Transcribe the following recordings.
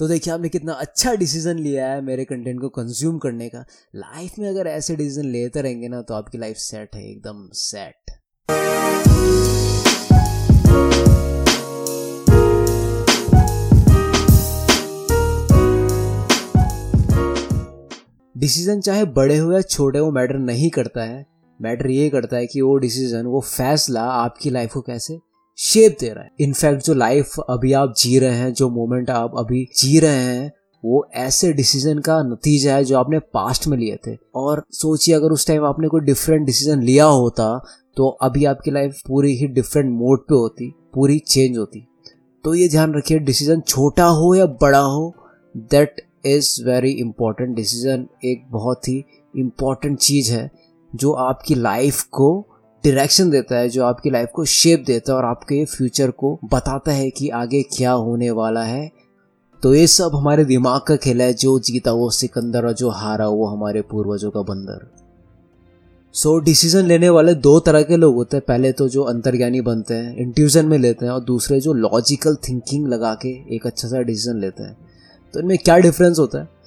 तो देखिए, आपने कितना अच्छा डिसीज़न लिया है मेरे कंटेंट को कंज्यूम करने का। लाइफ में अगर ऐसे डिसीज़न लेते रहेंगे ना तो आपकी लाइफ सेट है, एकदम सेट डिसीज़न चाहे बड़े हो या छोटे हो मैटर नहीं करता है। मैटर ये करता है कि वो डिसीज़न वो फैसला आपकी लाइफ को कैसे शेप दे रहा है। इनफैक्ट जो लाइफ अभी आप जी रहे हैं, जो मोमेंट आप अभी जी रहे हैं, वो ऐसे डिसीज़न का नतीजा है जो आपने पास्ट में लिए थे। और सोचिए, अगर उस टाइम आपने कोई डिफरेंट डिसीज़न लिया होता तो अभी आपकी लाइफ पूरी ही डिफरेंट मोड पे होती, पूरी चेंज होती। तो ये ध्यान रखिए डिसीज़न छोटा हो या बड़ा हो that is very important decision एक बहुत ही इंपॉर्टेंट चीज़ है, जो आपकी लाइफ को डायरेक्शन देता है जो आपकी लाइफ को शेप देता है और आपके फ्यूचर को बताता है कि आगे क्या होने वाला है। तो ये सब हमारे दिमाग का खेल है जो जीता वो सिकंदर और जो हारा वो हमारे पूर्वजों का बंदर। सो so, डिसीज़न लेने वाले दो तरह के लोग होते हैं। पहले तो जो अंतर्ज्ञानी बनते हैं इंट्यूजन में लेते हैं और दूसरे जो लॉजिकल थिंकिंग लगा के एक अच्छा सा डिसीज़न लेते हैं। तो इनमें क्या डिफरेंस होता है?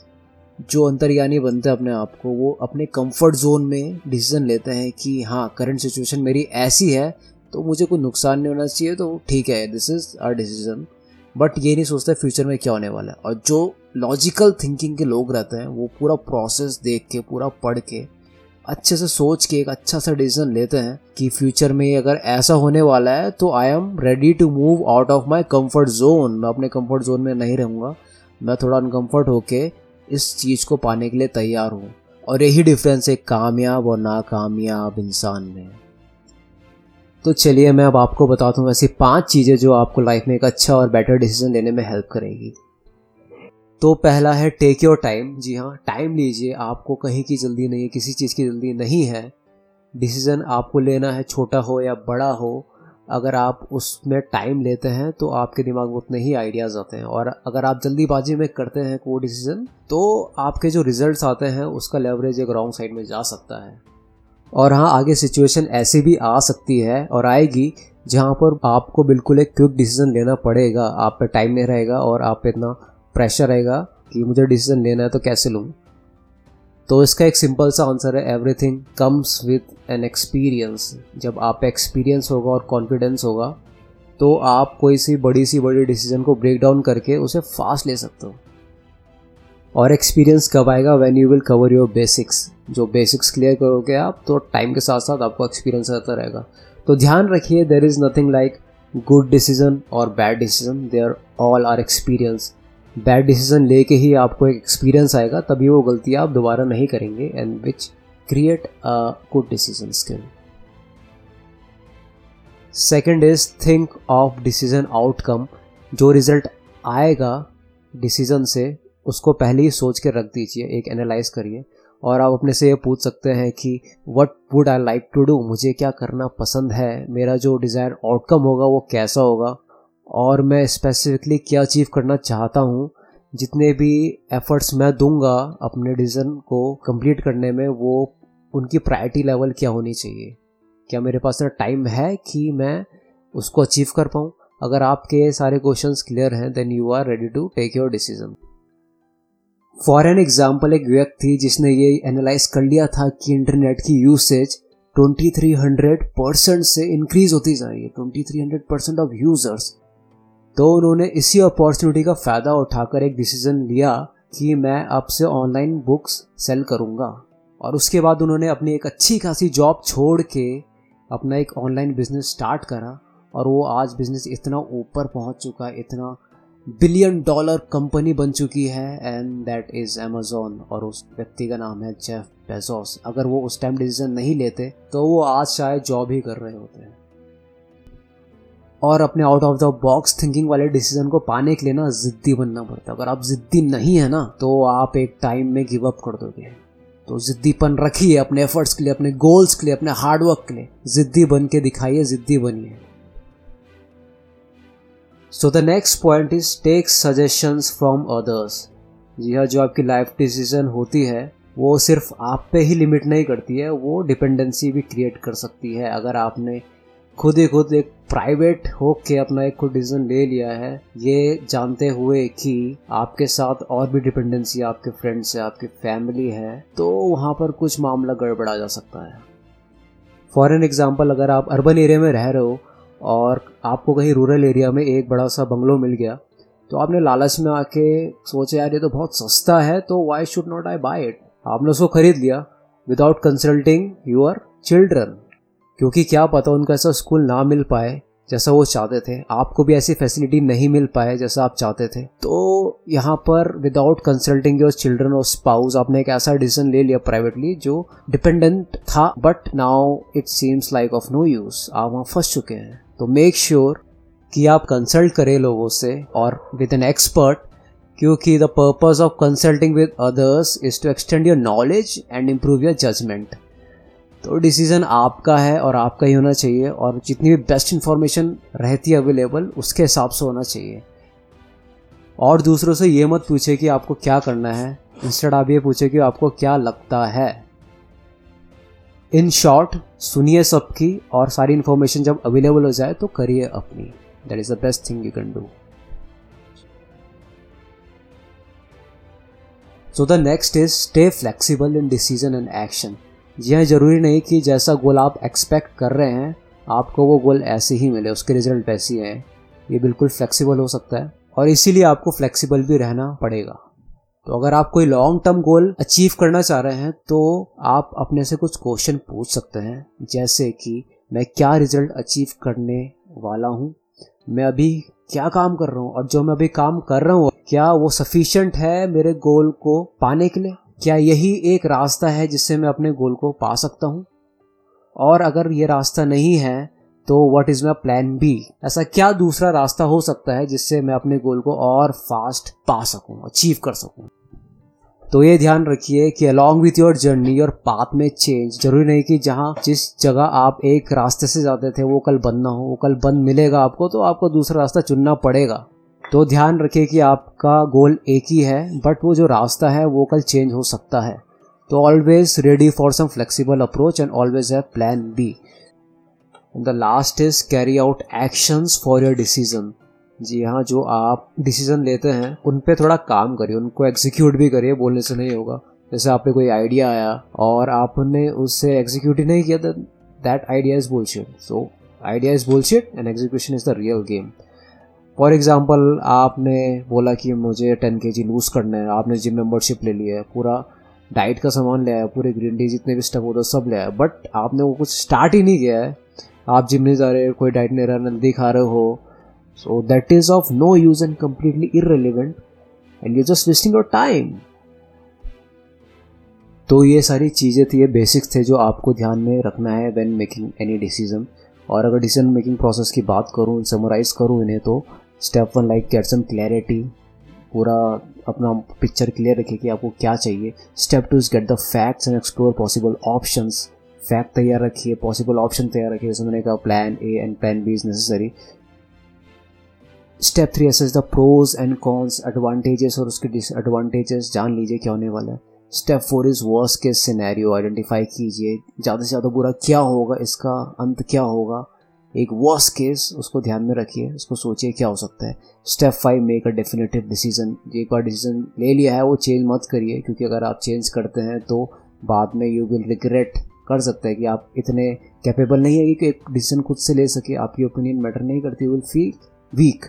जो अंतर्यानी बनते हैं अपने आप को, वो अपने कंफर्ट जोन में डिसीज़न लेते हैं कि हाँ करंट सिचुएशन मेरी ऐसी है तो मुझे कोई नुकसान नहीं होना चाहिए तो ठीक है this is our decision but ये नहीं सोचते फ्यूचर में क्या होने वाला है। और जो लॉजिकल थिंकिंग के लोग रहते हैं, वो पूरा प्रोसेस देख के, पूरा पढ़ के, अच्छे से सोच के, एक अच्छा सा डिसीज़न लेते हैं कि फ्यूचर में अगर ऐसा होने वाला है तो I am ready to move out of my comfort zone मैं अपने कंफर्ट जोन में नहीं रहूँगा। मैं थोड़ा अनकम्फर्ट होके इस चीज़ को पाने के लिए तैयार हूँ। और यही डिफरेंस है कामयाब और नाकामयाब इंसान में। तो चलिए मैं अब आपको बताता हूँ ऐसी पाँच चीज़ें जो आपको लाइफ में एक अच्छा और बेटर डिसीज़न लेने में हेल्प करेगी। तो पहला है टेक योर टाइम जी हाँ टाइम लीजिए। आपको कहीं की जल्दी नहीं है, किसी चीज़ की जल्दी नहीं है। डिसीज़न आपको लेना है, छोटा हो या बड़ा हो। अगर आप उसमें टाइम लेते हैं तो आपके दिमाग में उतने ही आइडियाज़ आते हैं। और अगर आप जल्दीबाजी में करते हैं कोई डिसीज़न तो आपके जो रिजल्ट्स आते हैं, उसका लेवरेज एक रॉन्ग साइड में जा सकता है। और हाँ आगे सिचुएशन ऐसी भी आ सकती है और आएगी, जहाँ पर आपको बिल्कुल एक क्विक डिसीज़न लेना पड़ेगा। आप पे टाइम नहीं रहेगा और आप पे इतना प्रेशर रहेगा कि मुझे डिसीज़न लेना है तो कैसे लूँ? तो इसका एक सिंपल सा आंसर है everything comes with an experience जब आप एक्सपीरियंस होगा और कॉन्फिडेंस होगा तो आप कोई सी बड़ी सी बड़ी डिसीज़न को ब्रेक डाउन करके उसे फास्ट ले सकते हो। और एक्सपीरियंस कब आएगा? When you will cover your basics जो बेसिक्स क्लियर करोगे आप तो टाइम के साथ साथ आपको एक्सपीरियंस आता रहेगा। तो ध्यान रखिए there is nothing like good decision और bad decision they are all are experience bad decision लेके ही आपको एक एक्सपीरियंस आएगा, तभी वो गलती आप दोबारा नहीं करेंगे and which create a good decision skill second is think of decision outcome जो रिज़ल्ट आएगा डिसीज़न से, उसको पहले ही सोच के रख दीजिए, एक एनालाइज करिए। और आप अपने से ये पूछ सकते हैं कि what would I like to do मुझे क्या करना पसंद है? मेरा जो डिज़ायर आउटकम होगा वो कैसा होगा? और मैं स्पेसिफिकली क्या अचीव करना चाहता हूँ, जितने भी एफर्ट्स मैं दूँगा अपने डिज़न को कंप्लीट करने में, वो उनकी प्रायोरिटी लेवल क्या होनी चाहिए? क्या मेरे पास इतना टाइम है कि मैं उसको अचीव कर पाऊँ? अगर आपके सारे क्वेश्चंस क्लियर हैं then you are ready to take your decision for an example एक व्यक्ति जिसने ये एनालाइज कर लिया था कि इंटरनेट की यूसेज 2300 परसेंट से इंक्रीज होती जा रही है 2300 परसेंट ऑफ़ यूज़र्स तो उन्होंने इसी अपॉर्चुनिटी का फ़ायदा उठाकर एक डिसीज़न लिया कि मैं अब से ऑनलाइन बुक्स सेल करूँगा। और उसके बाद उन्होंने अपनी एक अच्छी खासी जॉब छोड़ के अपना एक ऑनलाइन बिज़नेस स्टार्ट करा और वो आज बिज़नेस इतना ऊपर पहुँच चुका है इतना बिलियन डॉलर कंपनी बन चुकी है एंड दैट इज़ अमेजोन और उस व्यक्ति का नाम है जेफ बेजोस अगर वो उस टाइम डिसीज़न नहीं लेते तो वो आज शायद जॉब ही कर रहे होते हैं। और अपने out of the box thinking वाले डिसीज़न को पाने के लिए ना ज़िद्दी बनना पड़ता है। अगर आप ज़िद्दी नहीं है ना तो आप एक टाइम में गिव अप कर दोगे। तो ज़िद्दीपन रखिए अपने एफर्ट्स के लिए, अपने गोल्स के लिए, अपने हार्डवर्क के लिए। ज़िद्दी बन के दिखाइए, ज़िद्दी बनिए। So the next point is take suggestions from others जी हाँ जो आपकी लाइफ डिसीज़न होती है, वो सिर्फ़ आप पे ही लिमिट नहीं करती है, वो डिपेंडेंसी भी क्रिएट कर सकती है। अगर आपने खुद ही खुद एक प्राइवेट हो के अपना एक खुद डिसीज़न ले लिया है। ये जानते हुए कि आपके साथ और भी डिपेंडेंसी आपके फ्रेंड्स है आपकी फैमिली है तो वहाँ पर कुछ मामला गड़बड़ा जा सकता है। फॉर एन एग्ज़ाम्पल अगर आप अर्बन एरिया में रह रहे हो और आपको कहीं रूरल एरिया में एक बड़ा सा बंगलो मिल गया तो आपने लालच में आके सोचा, यार, ये तो बहुत सस्ता है तो why should not I buy it आपने उसको खरीद लिया। विदाउट कंसल्टिंग यूर चिल्ड्रन क्योंकि क्या पता उनको ऐसा स्कूल ना मिल पाए, जैसा वो चाहते थे। आपको भी ऐसी फैसिलिटी नहीं मिल पाए, जैसा आप चाहते थे। तो यहाँ पर विदाउट कंसल्टिंग योर चिल्ड्रन और स्पाउस आपने एक ऐसा डिसीज़न ले लिया प्राइवेटली जो डिपेंडेंट था but now it seems like of no use आप वहाँ फंस चुके हैं। तो मेक श्योर sure कि आप कंसल्ट करें लोगों से और विद एन एक्सपर्ट क्योंकि the purpose of consulting with others is to extend your knowledge and improve your judgement तो डिसीज़न आपका है और आपका ही होना चाहिए और जितनी भी बेस्ट इंफॉर्मेशन रहती है अवेलेबल उसके हिसाब से होना चाहिए। और दूसरों से ये मत पूछे कि आपको क्या करना है। इंस्टेड आप ये पूछे कि आपको क्या लगता है। इन शॉर्ट सुनिए सबकी और सारी इन्फॉर्मेशन जब अवेलेबल हो जाए तो करिए अपनी। That is the best thing you can do so the next is stay flexible in decision and action यह ज़रूरी नहीं कि जैसा गोल आप एक्सपेक्ट कर रहे हैं, आपको वो गोल ऐसे ही मिले, उसके रिज़ल्ट ऐसे हैं ये बिल्कुल फ्लेक्सिबल हो सकता है और इसीलिए आपको फ्लेक्सिबल भी रहना पड़ेगा। तो अगर आप कोई लॉन्ग टर्म गोल अचीव करना चाह रहे हैं तो आप अपने से कुछ क्वेश्चन पूछ सकते हैं, जैसे कि, मैं क्या रिज़ल्ट अचीव करने वाला हूँ? मैं अभी क्या काम कर रहा हूँ? और जो मैं अभी काम कर रहा हूँ, क्या वो सफिशियंट है मेरे गोल को पाने के लिए? क्या यही एक रास्ता है जिससे मैं अपने गोल को पा सकता हूँ? और अगर ये रास्ता नहीं है तो what is my plan B ऐसा क्या दूसरा रास्ता हो सकता है जिससे मैं अपने गोल को और फास्ट पा सकूँ अचीव कर सकूँ? तो ये ध्यान रखिए कि अलॉन्ग विथ योर जर्नी और पाथ में चेंज ज़रूरी नहीं कि जहाँ, जिस जगह आप एक रास्ते से जाते थे, वो कल बंद ना हो, वो कल बंद मिलेगा आपको तो आपको दूसरा रास्ता चुनना पड़ेगा। तो ध्यान रखिए कि आपका गोल एक ही है बट वो जो रास्ता है, वो कल चेंज हो सकता है। तो always ready for some flexible approach and always है plan B the last is carry out actions for your decision जी हाँ जो आप डिसीज़न लेते हैं, उन पे थोड़ा काम करिए, उनको एग्जीक्यूट भी करिए, बोलने से नहीं होगा। जैसे आप पे कोई आइडिया आया और आपने उससे एग्जीक्यूट ही नहीं किया that idea is bullshit so idea is bullshit and execution is the real game for example आपने बोला कि मुझे टेन के जी लूज़ करना है। आपने जिम मेम्बरशिप ले लिया है, पूरा डाइट का सामान ले आया, पूरे ग्रीन टी जितने भी स्टेप होता है, सब ले आया। बट आपने वो कुछ स्टार्ट ही नहीं किया है। आप जिम नहीं जा रहे कोई डाइट नहीं रहा नंदी खा रहे हो। So that is of no use and completely irrelevant and you just wasting your time तो ये सारी चीज़ें थी, ये बेसिक्स थे जो आपको ध्यान में रखना है व्हेन मेकिंग एनी डिसीज़न और अगर डिसीज़न मेकिंग प्रोसेस की बात करूँ समराइज करूँ इन्हें तो step one like get some clarity पूरा अपना पिक्चर क्लियर रखिए कि आपको क्या चाहिए। Step two is get the facts and explore possible options fact तैयार रखिए पॉसिबल ऑप्शन तैयार रखिए, जैसे मैंने कहा plan A and plan B is necessary step three assess the pros and cons advantages और उसके डिसएडवांटेजेस जान लीजिए क्या होने वाला है। स्टेप फोर इज़ वर्स के सिनेरियो आइडेंटिफाई कीजिए। ज़्यादा से ज़्यादा बुरा क्या होगा, इसका अंत क्या होगा? एक वर्स केस उसको ध्यान में रखिए, उसको सोचिए क्या हो सकता है। Step five make a definitive decision एक बार डिसीज़न ले लिया है, वो चेंज मत करिए, क्योंकि अगर आप चेंज करते हैं तो बाद में यू विल रिग्रेट कर सकते हैं कि आप इतने कैपेबल नहीं है कि एक डिसीज़न खुद से ले सके। आपकी ओपिनियन मैटर नहीं करती will feel weak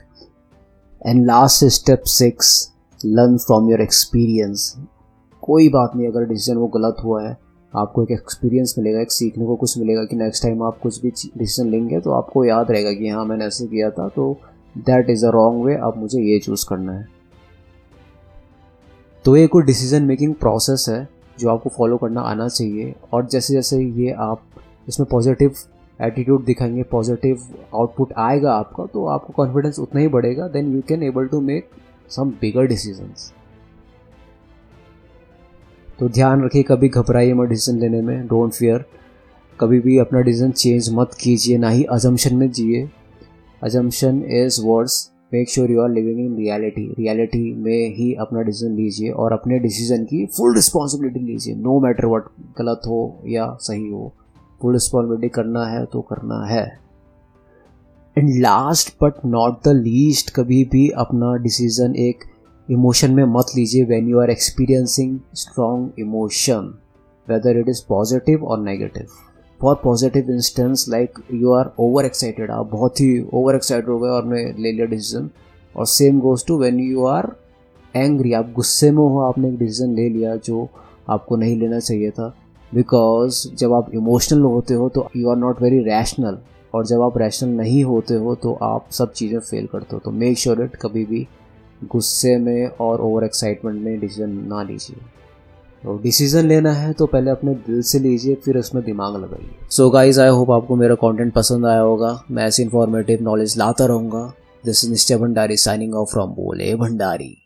and last step six learn from your experience कोई बात नहीं, अगर डिसीज़न वो गलत हुआ है आपको एक एक्सपीरियंस मिलेगा, एक सीखने को कुछ मिलेगा कि नेक्स्ट टाइम आप कुछ भी डिसीज़न लेंगे तो आपको याद रहेगा कि हाँ मैंने ऐसे किया था तो that is a wrong way अब मुझे ये चूज़ करना है। तो ये कोई डिसीज़न मेकिंग प्रोसेस है, जो आपको फॉलो करना आना चाहिए, और जैसे जैसे ये आप, इसमें पॉजिटिव एटीट्यूड दिखाएँगे पॉजिटिव आउटपुट आएगा आपका तो आपको कॉन्फिडेंस उतना ही बढ़ेगा then you can able to make some bigger decisions तो ध्यान रखिए, कभी घबराइए मत डिसीज़न लेने में डोंट फियर कभी भी अपना डिसीज़न चेंज मत कीजिए, ना ही अजम्पशन में जिए. Assumption is words make sure you are living in reality reality में ही अपना डिसीज़न लीजिए और अपने डिसीज़न की फुल रिस्पॉन्सिबिलिटी लीजिए. नो मैटर वट गलत हो या सही हो फुल रिस्पॉन्सिबिलिटी करना है तो करना है. And last but not the least कभी भी अपना डिसीज़न एक इमोशन में मत लीजिए when you are experiencing strong emotion whether it is positive और negative for positive instance like you are over excited आप बहुत ही ओवर एक्साइटेड हो गए और ने ले लिया डिसीज़न और same goes to when you are angry आप गुस्से में हो, आपने एक डिसीज़न ले लिया जो आपको नहीं लेना चाहिए था. बिकॉज़ जब आप इमोशनल होते हो तो you are not very rational और जब आप रैशनल नहीं होते हो तो आप सब चीज़ें फेल करते हो. तो मेक श्योर इट कभी भी गुस्से में और ओवर एक्साइटमेंट में डिसीज़न ना लीजिए। तो डिसीज़न लेना है तो पहले अपने दिल से लीजिए, फिर उसमें दिमाग लगाइए। सो गाइज़ आई होप आपको मेरा कॉन्टेंट पसंद आया होगा। मैं ऐसे इन्फॉर्मेटिव नॉलेज लाता रहूँगा। दिस इज़ निश्चय भंडारी साइनिंग ऑफ़ फ्रॉम बोले भंडारी